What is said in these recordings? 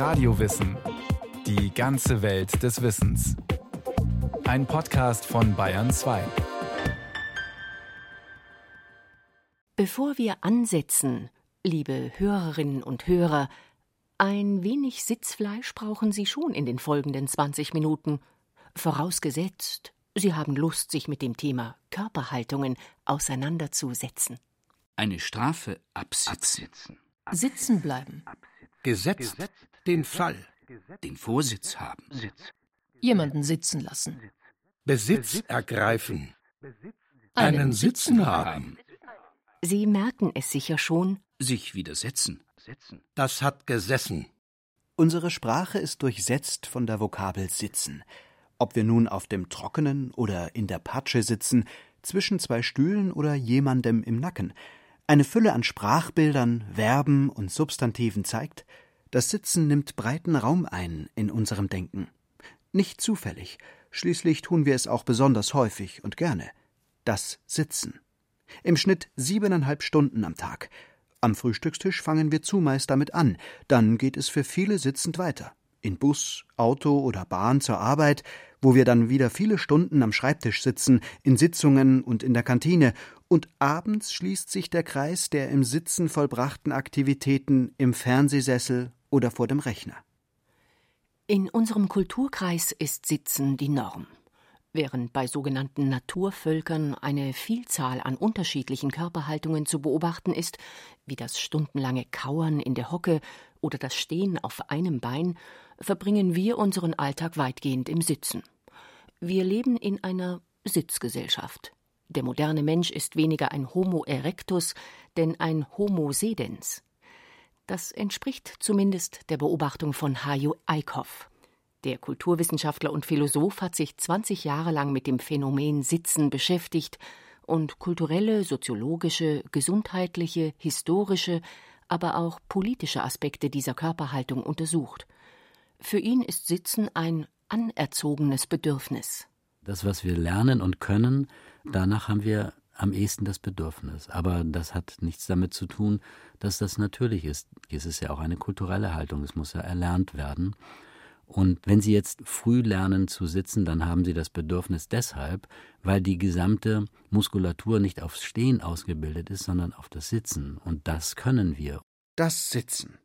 Radiowissen. Die ganze Welt des Wissens. Ein Podcast von Bayern 2. Bevor wir ansetzen, liebe Hörerinnen und Hörer, ein wenig Sitzfleisch brauchen Sie schon in den folgenden 20 Minuten. Vorausgesetzt, Sie haben Lust, sich mit dem Thema Körperhaltungen auseinanderzusetzen. Eine Strafe absitzen. Sitzen bleiben. Gesetzt den Fall. Den Vorsitz haben. Jemanden sitzen lassen. Besitz ergreifen. Einen Sitzen haben. Sie merken es sicher schon. Sich widersetzen. Das hat gesessen. Unsere Sprache ist durchsetzt von der Vokabel sitzen. Ob wir nun auf dem Trockenen oder in der Patsche sitzen, zwischen zwei Stühlen oder jemandem im Nacken. Eine Fülle an Sprachbildern, Verben und Substantiven zeigt, das Sitzen nimmt breiten Raum ein in unserem Denken. Nicht zufällig, schließlich tun wir es auch besonders häufig und gerne. Das Sitzen. Im Schnitt siebeneinhalb Stunden am Tag. Am Frühstückstisch fangen wir zumeist damit an, dann geht es für viele sitzend weiter. In Bus, Auto oder Bahn zur Arbeit, wo wir dann wieder viele Stunden am Schreibtisch sitzen, in Sitzungen und in der Kantine, und abends schließt sich der Kreis der im Sitzen vollbrachten Aktivitäten im Fernsehsessel oder vor dem Rechner. In unserem Kulturkreis ist Sitzen die Norm. Während bei sogenannten Naturvölkern eine Vielzahl an unterschiedlichen Körperhaltungen zu beobachten ist, wie das stundenlange Kauern in der Hocke oder das Stehen auf einem Bein, verbringen wir unseren Alltag weitgehend im Sitzen. Wir leben in einer Sitzgesellschaft. Der moderne Mensch ist weniger ein Homo erectus, denn ein Homo sedens. Das entspricht zumindest der Beobachtung von Hajo Eickhoff. Der Kulturwissenschaftler und Philosoph hat sich 20 Jahre lang mit dem Phänomen Sitzen beschäftigt und kulturelle, soziologische, gesundheitliche, historische, aber auch politische Aspekte dieser Körperhaltung untersucht. Für ihn ist Sitzen ein anerzogenes Bedürfnis. Das, was wir lernen und können, danach haben wir am ehesten das Bedürfnis. Aber das hat nichts damit zu tun, dass das natürlich ist. Es ist ja auch eine kulturelle Haltung, es muss ja erlernt werden. Und wenn Sie jetzt früh lernen zu sitzen, dann haben Sie das Bedürfnis deshalb, weil die gesamte Muskulatur nicht aufs Stehen ausgebildet ist, sondern auf das Sitzen. Und das können wir. Das Sitzen.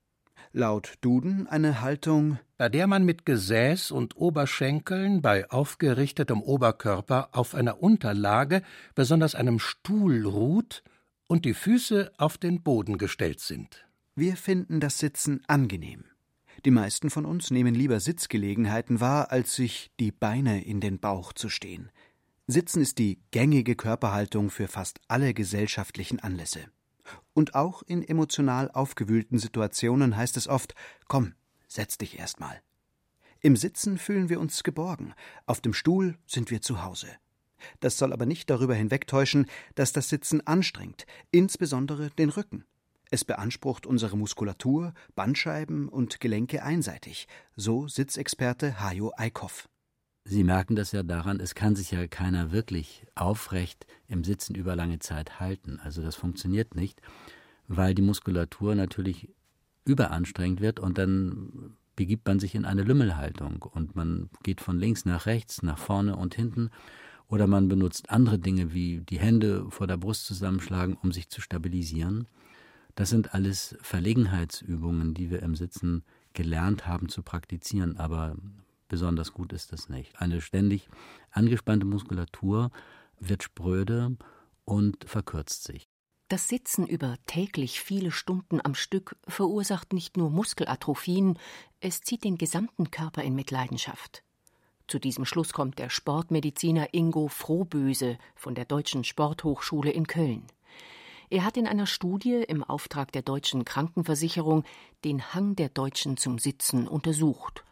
Laut Duden eine Haltung, bei der man mit Gesäß und Oberschenkeln bei aufgerichtetem Oberkörper auf einer Unterlage, besonders einem Stuhl, ruht und die Füße auf den Boden gestellt sind. Wir finden das Sitzen angenehm. Die meisten von uns nehmen lieber Sitzgelegenheiten wahr, als sich die Beine in den Bauch zu stehen. Sitzen ist die gängige Körperhaltung für fast alle gesellschaftlichen Anlässe. Und auch in emotional aufgewühlten Situationen heißt es oft Komm, setz dich erst mal. Im Sitzen fühlen wir uns geborgen, auf dem Stuhl sind wir zu Hause. Das soll aber nicht darüber hinwegtäuschen, dass das Sitzen anstrengt, insbesondere den Rücken. Es beansprucht unsere Muskulatur, Bandscheiben und Gelenke einseitig, so Sitzexperte Hajo Eickhoff. Sie merken das ja daran, es kann sich ja keiner wirklich aufrecht im Sitzen über lange Zeit halten. Also das funktioniert nicht, weil die Muskulatur natürlich überanstrengend wird und dann begibt man sich in eine Lümmelhaltung und man geht von links nach rechts, nach vorne und hinten oder man benutzt andere Dinge wie die Hände vor der Brust zusammenschlagen, um sich zu stabilisieren. Das sind alles Verlegenheitsübungen, die wir im Sitzen gelernt haben zu praktizieren, aber besonders gut ist das nicht. Eine ständig angespannte Muskulatur wird spröde und verkürzt sich. Das Sitzen über täglich viele Stunden am Stück verursacht nicht nur Muskelatrophien, es zieht den gesamten Körper in Mitleidenschaft. Zu diesem Schluss kommt der Sportmediziner Ingo Frohböse von der Deutschen Sporthochschule in Köln. Er hat in einer Studie im Auftrag der deutschen Krankenversicherung den Hang der Deutschen zum Sitzen untersucht.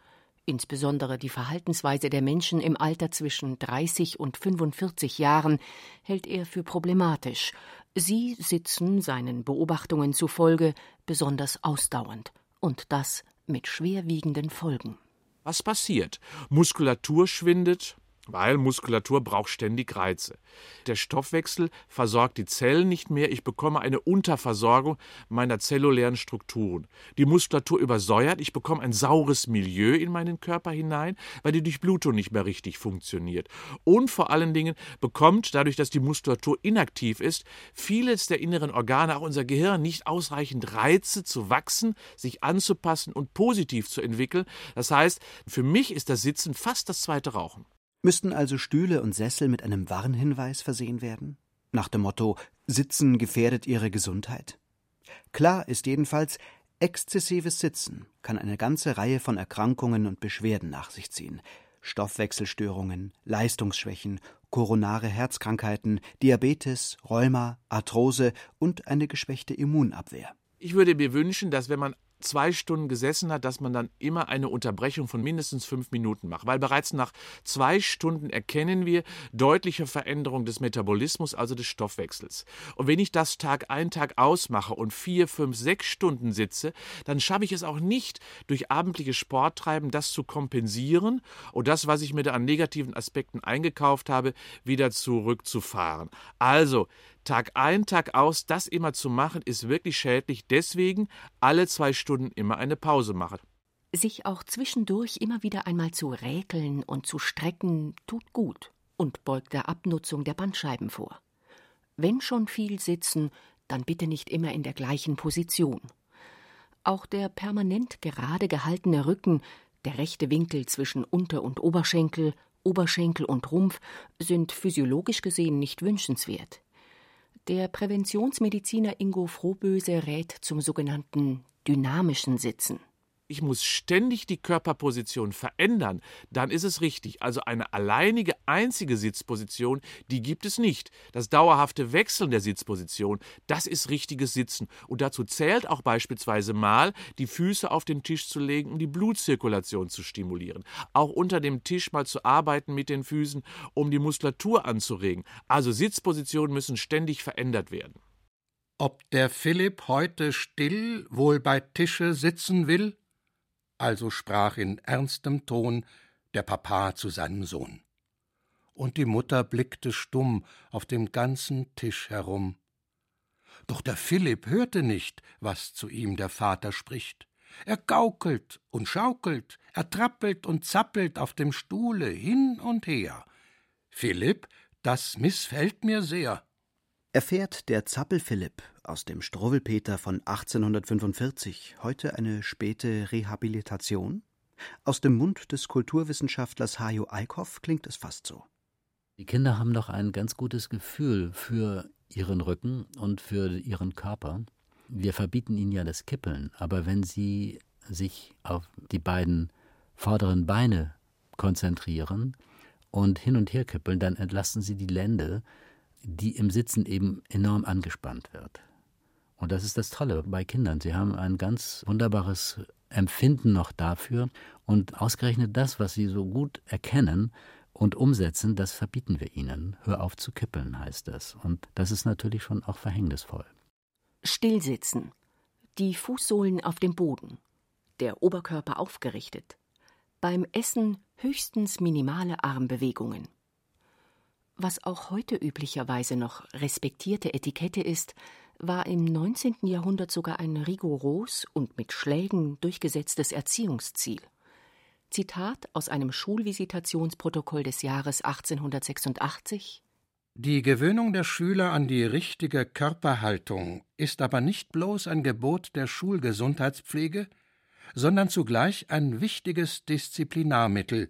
Insbesondere die Verhaltensweise der Menschen im Alter zwischen 30 und 45 Jahren hält er für problematisch. Sie sitzen seinen Beobachtungen zufolge besonders ausdauernd und das mit schwerwiegenden Folgen. Was passiert? Muskulatur schwindet, weil Muskulatur braucht ständig Reize. Der Stoffwechsel versorgt die Zellen nicht mehr, ich bekomme eine Unterversorgung meiner zellulären Strukturen. Die Muskulatur übersäuert, ich bekomme ein saures Milieu in meinen Körper hinein, weil die Durchblutung nicht mehr richtig funktioniert. Und vor allen Dingen bekommt, dadurch, dass die Muskulatur inaktiv ist, vieles der inneren Organe, auch unser Gehirn, nicht ausreichend Reize zu wachsen, sich anzupassen und positiv zu entwickeln. Das heißt, für mich ist das Sitzen fast das zweite Rauchen. Müssten also Stühle und Sessel mit einem Warnhinweis versehen werden? Nach dem Motto Sitzen gefährdet Ihre Gesundheit? Klar ist jedenfalls, exzessives Sitzen kann eine ganze Reihe von Erkrankungen und Beschwerden nach sich ziehen. Stoffwechselstörungen, Leistungsschwächen, koronare Herzkrankheiten, Diabetes, Rheuma, Arthrose und eine geschwächte Immunabwehr. Ich würde mir wünschen, dass wenn man zwei Stunden gesessen hat, dass man dann immer eine Unterbrechung von mindestens fünf Minuten macht. Weil bereits nach zwei Stunden erkennen wir deutliche Veränderung des Metabolismus, also des Stoffwechsels. Und wenn ich das Tag ein, Tag ausmache und vier, fünf, sechs Stunden sitze, dann schaffe ich es auch nicht, durch abendliche Sporttreiben das zu kompensieren und das, was ich mir da an negativen Aspekten eingekauft habe, wieder zurückzufahren. Also, Tag ein, Tag aus, das immer zu machen, ist wirklich schädlich. Deswegen alle zwei Stunden immer eine Pause machen. Sich auch zwischendurch immer wieder einmal zu räkeln und zu strecken, tut gut und beugt der Abnutzung der Bandscheiben vor. Wenn schon viel sitzen, dann bitte nicht immer in der gleichen Position. Auch der permanent gerade gehaltene Rücken, der rechte Winkel zwischen Unter- und Oberschenkel, Oberschenkel und Rumpf sind physiologisch gesehen nicht wünschenswert. Der Präventionsmediziner Ingo Frohböse rät zum sogenannten dynamischen Sitzen ich muss ständig die Körperposition verändern, dann ist es richtig. Also eine alleinige einzige Sitzposition, die gibt es nicht. Das dauerhafte Wechseln der Sitzposition, das ist richtiges Sitzen. Und dazu zählt auch beispielsweise mal, die Füße auf den Tisch zu legen, um die Blutzirkulation zu stimulieren. Auch unter dem Tisch mal zu arbeiten mit den Füßen, um die Muskulatur anzuregen. Also Sitzpositionen müssen ständig verändert werden. Ob der Philipp heute still wohl bei Tische sitzen will? Also sprach in ernstem Ton der Papa zu seinem Sohn. Und die Mutter blickte stumm auf dem ganzen Tisch herum. Doch der Philipp hörte nicht, was zu ihm der Vater spricht. Er gaukelt und schaukelt, er trappelt und zappelt auf dem Stuhle hin und her. Philipp, das missfällt mir sehr. Erfährt der Zappel-Philipp aus dem Struwwelpeter von 1845 heute eine späte Rehabilitation? Aus dem Mund des Kulturwissenschaftlers Hajo Eickhoff klingt es fast so. Die Kinder haben doch ein ganz gutes Gefühl für ihren Rücken und für ihren Körper. Wir verbieten ihnen ja das Kippeln, aber wenn sie sich auf die beiden vorderen Beine konzentrieren und hin und her kippeln, dann entlasten sie die Lände, die im Sitzen eben enorm angespannt wird. Und das ist das Tolle bei Kindern. Sie haben ein ganz wunderbares Empfinden noch dafür. Und ausgerechnet das, was sie so gut erkennen und umsetzen, das verbieten wir ihnen. Hör auf zu kippeln, heißt das. Und das ist natürlich schon auch verhängnisvoll. Stillsitzen. Die Fußsohlen auf dem Boden. Der Oberkörper aufgerichtet. Beim Essen höchstens minimale Armbewegungen. Was auch heute üblicherweise noch respektierte Etikette ist, war im 19. Jahrhundert sogar ein rigoros und mit Schlägen durchgesetztes Erziehungsziel. Zitat aus einem Schulvisitationsprotokoll des Jahres 1886 Die Gewöhnung der Schüler an die richtige Körperhaltung ist aber nicht bloß ein Gebot der Schulgesundheitspflege, sondern zugleich ein wichtiges Disziplinarmittel,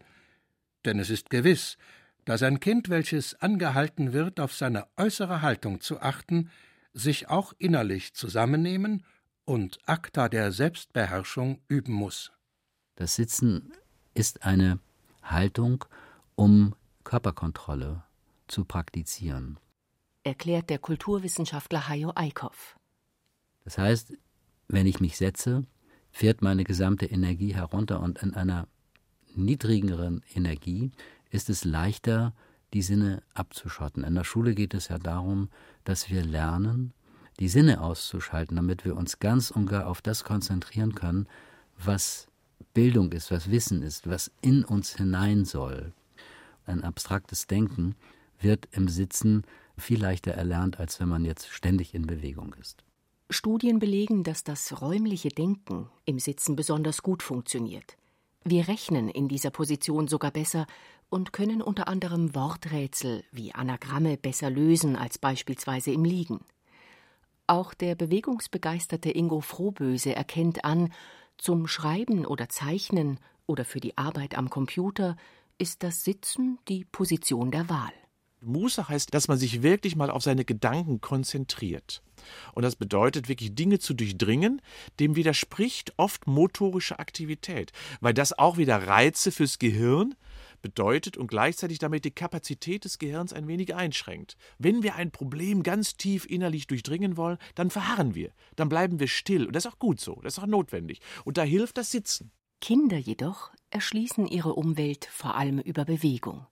denn es ist gewiss, dass ein Kind, welches angehalten wird, auf seine äußere Haltung zu achten, sich auch innerlich zusammennehmen und Akta der Selbstbeherrschung üben muss. Das Sitzen ist eine Haltung, um Körperkontrolle zu praktizieren. Erklärt der Kulturwissenschaftler Hajo Eickhoff. Das heißt, wenn ich mich setze, fährt meine gesamte Energie herunter und in einer niedrigeren Energie ist es leichter, die Sinne abzuschotten. In der Schule geht es ja darum, dass wir lernen, die Sinne auszuschalten, damit wir uns ganz und gar auf das konzentrieren können, was Bildung ist, was Wissen ist, was in uns hinein soll. ein abstraktes Denken, wird im Sitzen viel leichter erlernt, als wenn man jetzt ständig in Bewegung ist. Studien belegen, dass das räumliche Denken im Sitzen besonders gut funktioniert. Wir rechnen in dieser Position sogar besser und können unter anderem Worträtsel wie Anagramme besser lösen als beispielsweise im Liegen. Auch der bewegungsbegeisterte Ingo Frohböse erkennt an, zum Schreiben oder Zeichnen oder für die Arbeit am Computer ist das Sitzen die Position der Wahl. Muße heißt, dass man sich wirklich mal auf seine Gedanken konzentriert. Und das bedeutet wirklich Dinge zu durchdringen, dem widerspricht oft motorische Aktivität, weil das auch wieder Reize fürs Gehirn bedeutet und gleichzeitig damit die Kapazität des Gehirns ein wenig einschränkt. Wenn wir ein Problem ganz tief innerlich durchdringen wollen, dann verharren wir, dann bleiben wir still und das ist auch gut so, das ist auch notwendig und da hilft das Sitzen. Kinder jedoch erschließen ihre Umwelt vor allem über Bewegung.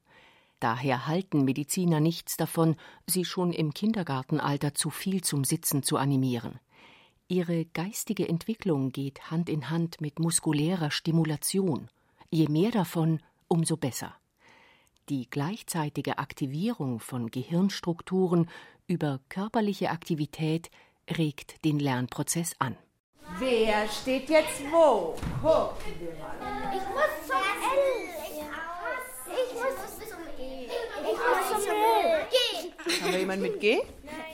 Daher halten Mediziner nichts davon, sie schon im Kindergartenalter zu viel zum Sitzen zu animieren. Ihre geistige Entwicklung geht Hand in Hand mit muskulärer Stimulation. Je mehr davon, umso besser. Die gleichzeitige Aktivierung von Gehirnstrukturen über körperliche Aktivität regt den Lernprozess an. Wer steht jetzt wo? Gucken wir mal. Ich muss zum L. Ich muss haben wir jemanden mit G?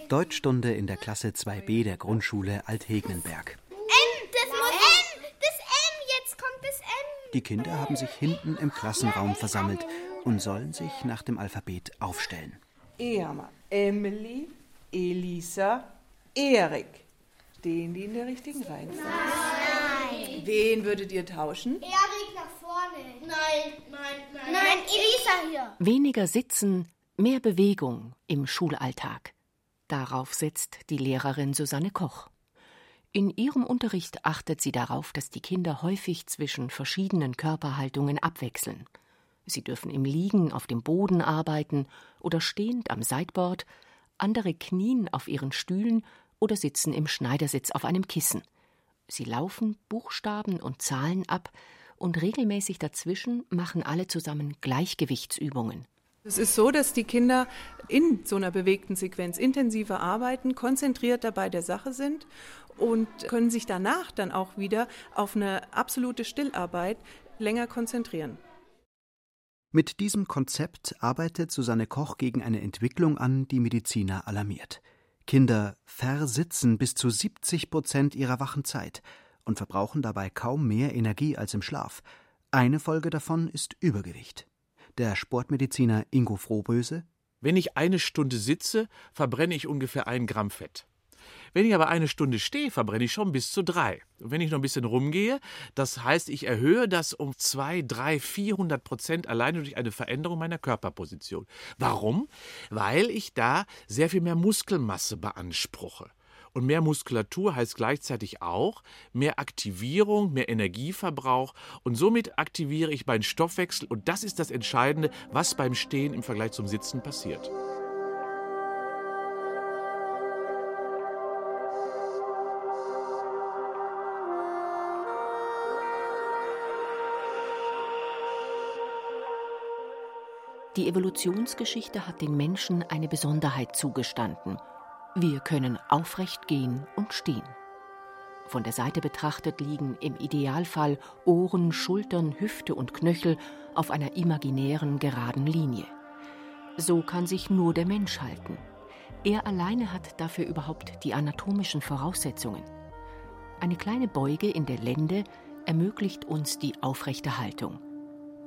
Deutschstunde in der Klasse 2b der Grundschule Althegnenberg. M, das muss M, das M, jetzt kommt das M. Die Kinder haben sich hinten im Klassenraum versammelt und sollen sich nach dem Alphabet aufstellen. E haben wir. Emily, Elisa, Erik. Stehen die in der richtigen Reihenfolge? Nein. Wen würdet ihr tauschen? Erik nach vorne. Nein, nein, nein. Nein, Elisa hier. Weniger sitzen, Mehr Bewegung im Schulalltag. Darauf setzt die Lehrerin Susanne Koch. In ihrem Unterricht achtet sie darauf, dass die Kinder häufig zwischen verschiedenen Körperhaltungen abwechseln. Sie dürfen im Liegen auf dem Boden arbeiten oder stehend am Sideboard, andere knien auf ihren Stühlen oder sitzen im Schneidersitz auf einem Kissen. Sie laufen Buchstaben und Zahlen ab und regelmäßig dazwischen machen alle zusammen Gleichgewichtsübungen. Es ist so, dass die Kinder in so einer bewegten Sequenz intensiver arbeiten, konzentriert dabei der Sache sind und können sich danach dann auch wieder auf eine absolute Stillarbeit länger konzentrieren. Mit diesem Konzept arbeitet Susanne Koch gegen eine Entwicklung an, die Mediziner alarmiert. Kinder versitzen bis zu 70 Prozent ihrer wachen Zeit und verbrauchen dabei kaum mehr Energie als im Schlaf. Eine Folge davon ist Übergewicht. Der Sportmediziner Ingo Frohböse. Wenn ich eine Stunde sitze, verbrenne ich ungefähr ein Gramm Fett. Wenn ich aber eine Stunde stehe, verbrenne ich schon bis zu drei. Und wenn ich noch ein bisschen rumgehe, das heißt, ich erhöhe das um zwei, drei, vierhundert Prozent alleine durch eine Veränderung meiner Körperposition. Warum? Weil ich da sehr viel mehr Muskelmasse beanspruche. Und mehr Muskulatur heißt gleichzeitig auch mehr Aktivierung, mehr Energieverbrauch. Und somit aktiviere ich meinen Stoffwechsel. Und das ist das Entscheidende, was beim Stehen im Vergleich zum Sitzen passiert. Die Evolutionsgeschichte hat den Menschen eine Besonderheit zugestanden – wir können aufrecht gehen und stehen. Von der Seite betrachtet liegen im Idealfall Ohren, Schultern, Hüfte und Knöchel auf einer imaginären geraden Linie. So kann sich nur der Mensch halten. Er alleine hat dafür überhaupt die anatomischen Voraussetzungen. Eine kleine Beuge in der Lende ermöglicht uns die aufrechte Haltung.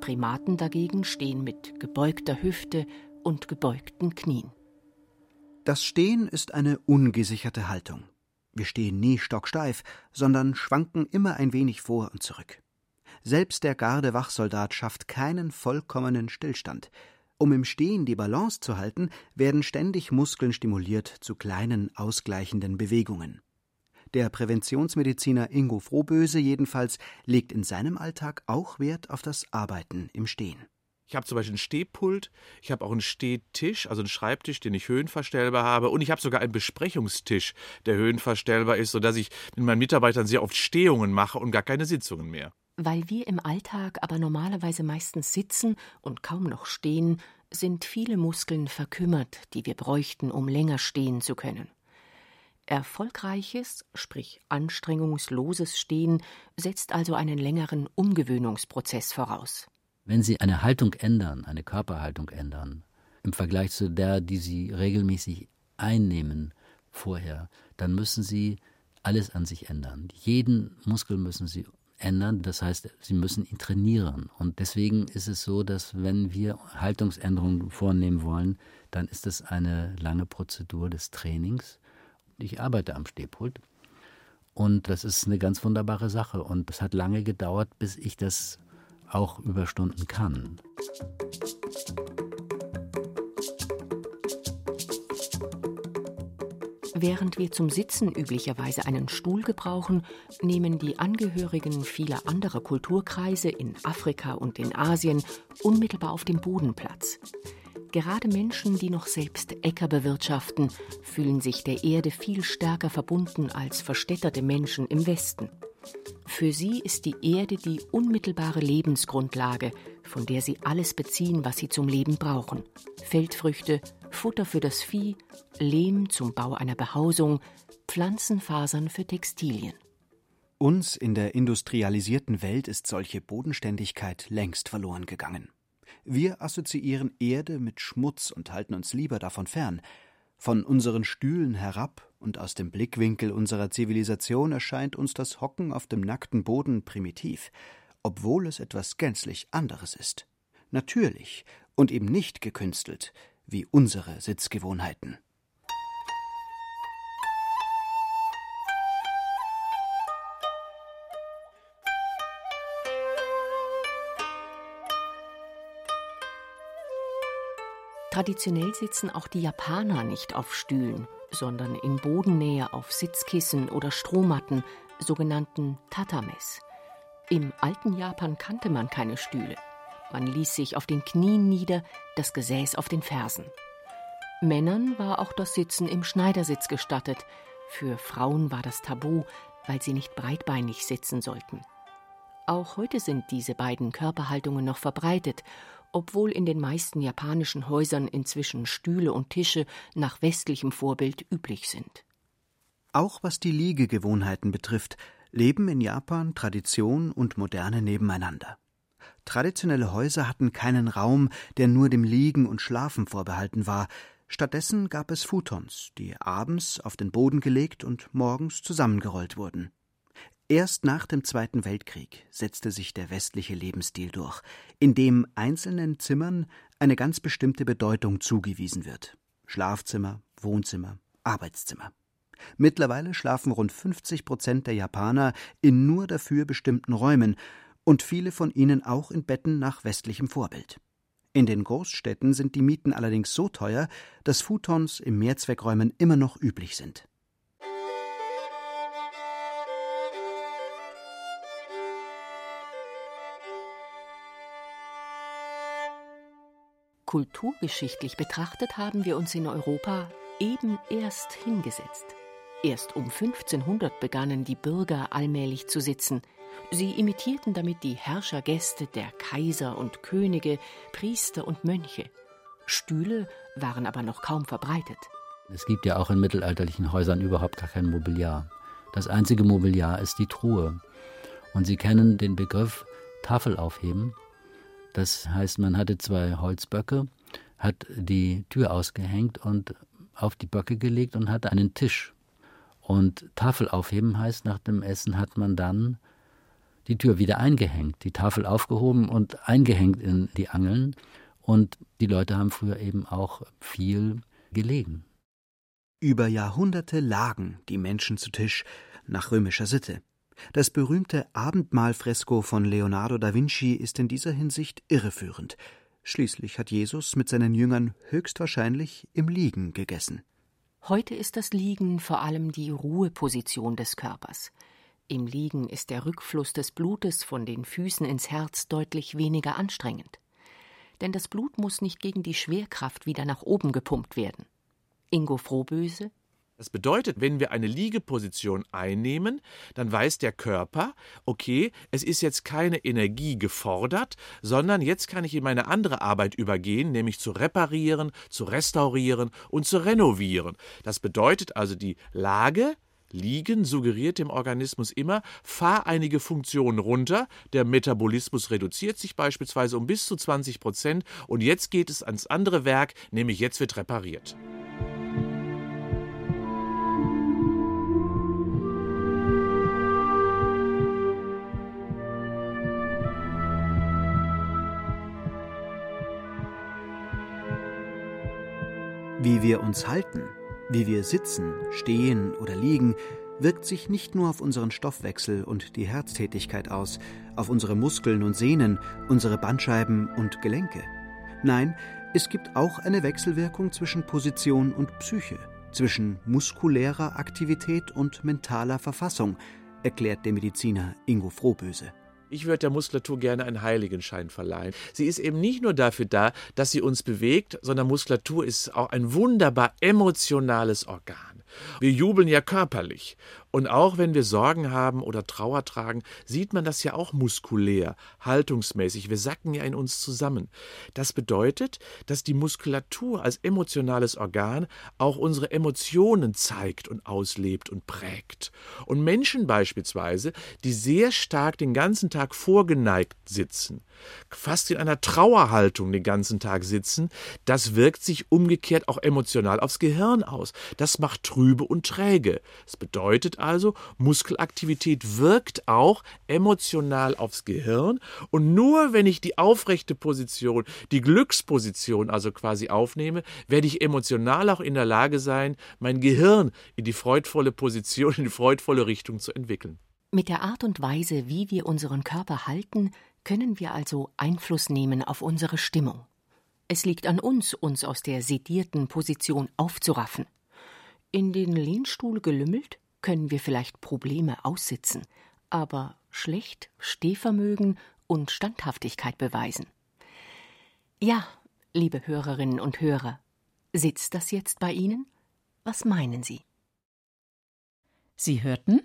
Primaten dagegen stehen mit gebeugter Hüfte und gebeugten Knien. Das Stehen ist eine ungesicherte Haltung. Wir stehen nie stocksteif, sondern schwanken immer ein wenig vor und zurück. Selbst der Gardewachsoldat schafft keinen vollkommenen Stillstand. Um im Stehen die Balance zu halten, werden ständig Muskeln stimuliert zu kleinen ausgleichenden Bewegungen. Der Präventionsmediziner Ingo Frohböse jedenfalls legt in seinem Alltag auch Wert auf das Arbeiten im Stehen. Ich habe zum Beispiel ein Stehpult, ich habe auch einen Stehtisch, also einen Schreibtisch, den ich höhenverstellbar habe und ich habe sogar einen Besprechungstisch, der höhenverstellbar ist, sodass ich mit meinen Mitarbeitern sehr oft Stehungen mache und gar keine Sitzungen mehr. Weil wir im Alltag aber normalerweise meistens sitzen und kaum noch stehen, sind viele Muskeln verkümmert, die wir bräuchten, um länger stehen zu können. Erfolgreiches, sprich anstrengungsloses Stehen setzt also einen längeren Umgewöhnungsprozess voraus. Wenn Sie eine Haltung ändern, eine Körperhaltung ändern, im Vergleich zu der, die Sie regelmäßig einnehmen vorher, dann müssen Sie alles an sich ändern. Jeden Muskel müssen Sie ändern, das heißt, Sie müssen ihn trainieren. Und deswegen ist es so, dass wenn wir Haltungsänderungen vornehmen wollen, dann ist es eine lange Prozedur des Trainings. Ich arbeite am Stehpult und das ist eine ganz wunderbare Sache. Und es hat lange gedauert, bis ich das auch überstunden kann. Während wir zum Sitzen üblicherweise einen Stuhl gebrauchen, nehmen die Angehörigen vieler anderer Kulturkreise in Afrika und in Asien unmittelbar auf dem Boden Platz. Gerade Menschen, die noch selbst Äcker bewirtschaften, fühlen sich der Erde viel stärker verbunden als verstädterte Menschen im Westen. Für sie ist die Erde die unmittelbare Lebensgrundlage, von der sie alles beziehen, was sie zum Leben brauchen. Feldfrüchte, Futter für das Vieh, Lehm zum Bau einer Behausung, Pflanzenfasern für Textilien. Uns in der industrialisierten Welt ist solche Bodenständigkeit längst verloren gegangen. Wir assoziieren Erde mit Schmutz und halten uns lieber davon fern. Von unseren Stühlen herab und aus dem Blickwinkel unserer Zivilisation erscheint uns das Hocken auf dem nackten Boden primitiv, obwohl es etwas gänzlich anderes ist. Natürlich und eben nicht gekünstelt, wie unsere Sitzgewohnheiten. Traditionell sitzen auch die Japaner nicht auf Stühlen, sondern in Bodennähe auf Sitzkissen oder Strohmatten, sogenannten Tatames. Im alten Japan kannte man keine Stühle. Man ließ sich auf den Knien nieder, das Gesäß auf den Fersen. Männern war auch das Sitzen im Schneidersitz gestattet. Für Frauen war das tabu, weil sie nicht breitbeinig sitzen sollten. Auch heute sind diese beiden Körperhaltungen noch verbreitet, obwohl in den meisten japanischen Häusern inzwischen Stühle und Tische nach westlichem Vorbild üblich sind. Auch was die Liegegewohnheiten betrifft, leben in Japan Tradition und Moderne nebeneinander. Traditionelle Häuser hatten keinen Raum, der nur dem Liegen und Schlafen vorbehalten war. Stattdessen gab es Futons, die abends auf den Boden gelegt und morgens zusammengerollt wurden. Erst nach dem Zweiten Weltkrieg setzte sich der westliche Lebensstil durch, in dem einzelnen Zimmern eine ganz bestimmte Bedeutung zugewiesen wird. Schlafzimmer, Wohnzimmer, Arbeitszimmer. Mittlerweile schlafen rund 50 Prozent der Japaner in nur dafür bestimmten Räumen und viele von ihnen auch in Betten nach westlichem Vorbild. In den Großstädten sind die Mieten allerdings so teuer, dass Futons im Mehrzweckräumen immer noch üblich sind. Kulturgeschichtlich betrachtet haben wir uns in Europa eben erst hingesetzt. Erst um 1500 begannen die Bürger allmählich zu sitzen. Sie imitierten damit die Herrschergäste der Kaiser und Könige, Priester und Mönche. Stühle waren aber noch kaum verbreitet. Es gibt ja auch in mittelalterlichen Häusern überhaupt gar kein Mobiliar. Das einzige Mobiliar ist die Truhe. Und Sie kennen den Begriff Tafel aufheben. Das heißt, man hatte zwei Holzböcke, hat die Tür ausgehängt und auf die Böcke gelegt und hatte einen Tisch. Und Tafel aufheben heißt, nach dem Essen hat man dann die Tür wieder eingehängt, die Tafel aufgehoben und eingehängt in die Angeln. Und die Leute haben früher eben auch viel gelegen. Über Jahrhunderte lagen die Menschen zu Tisch nach römischer Sitte. Das berühmte Abendmahlfresko von Leonardo da Vinci ist in dieser Hinsicht irreführend. Schließlich hat Jesus mit seinen Jüngern höchstwahrscheinlich im Liegen gegessen. Heute ist das Liegen vor allem die Ruheposition des Körpers. Im Liegen ist der Rückfluss des Blutes von den Füßen ins Herz deutlich weniger anstrengend. Denn das Blut muss nicht gegen die Schwerkraft wieder nach oben gepumpt werden. Ingo Frohböse, Das bedeutet, wenn wir eine Liegeposition einnehmen, dann weiß der Körper, okay, es ist jetzt keine Energie gefordert, sondern jetzt kann ich in meine andere Arbeit übergehen, nämlich zu reparieren, zu restaurieren und zu renovieren. Das bedeutet also, die Lage Liegen suggeriert dem Organismus immer, fahr einige Funktionen runter, der Metabolismus reduziert sich beispielsweise um bis zu 20 Prozent und jetzt geht es ans andere Werk, nämlich jetzt wird repariert. Wie wir uns halten, wie wir sitzen, stehen oder liegen, wirkt sich nicht nur auf unseren Stoffwechsel und die Herztätigkeit aus, auf unsere Muskeln und Sehnen, unsere Bandscheiben und Gelenke. Nein, es gibt auch eine Wechselwirkung zwischen Position und Psyche, zwischen muskulärer Aktivität und mentaler Verfassung, erklärt der Mediziner Ingo Frohböse. Ich würde der Muskulatur gerne einen Heiligenschein verleihen. Sie ist eben nicht nur dafür da, dass sie uns bewegt, sondern Muskulatur ist auch ein wunderbar emotionales Organ. Wir jubeln ja körperlich. Und auch wenn wir Sorgen haben oder Trauer tragen, sieht man das ja auch muskulär, haltungsmäßig. Wir sacken ja in uns zusammen. Das bedeutet, dass die Muskulatur als emotionales Organ auch unsere Emotionen zeigt und auslebt und prägt. Und Menschen beispielsweise, die sehr stark den ganzen Tag vorgeneigt sitzen, fast in einer Trauerhaltung den ganzen Tag sitzen, das wirkt sich umgekehrt auch emotional aufs Gehirn aus. Das macht trübe und träge. Es bedeutet also, Muskelaktivität wirkt auch emotional aufs Gehirn und nur wenn ich die aufrechte Position, die Glücksposition also quasi aufnehme, werde ich emotional auch in der Lage sein, mein Gehirn in die freudvolle Position, in die freudvolle Richtung zu entwickeln. Mit der Art und Weise, wie wir unseren Körper halten, können wir also Einfluss nehmen auf unsere Stimmung. Es liegt an uns, uns aus der sedierten Position aufzuraffen. In den Lehnstuhl gelümmelt können wir vielleicht Probleme aussitzen, aber schlecht Stehvermögen und Standhaftigkeit beweisen. Ja, liebe Hörerinnen und Hörer, sitzt das jetzt bei Ihnen? Was meinen Sie? Sie hörten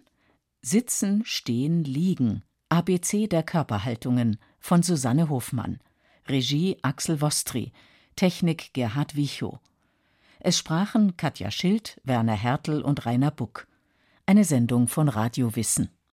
Sitzen, Stehen, Liegen ABC der Körperhaltungen von Susanne Hofmann. Regie Axel Vostri. Technik Gerhard Wichow. Es sprachen Katja Schild, Werner Hertel und Rainer Buck. Eine Sendung von Radio Wissen.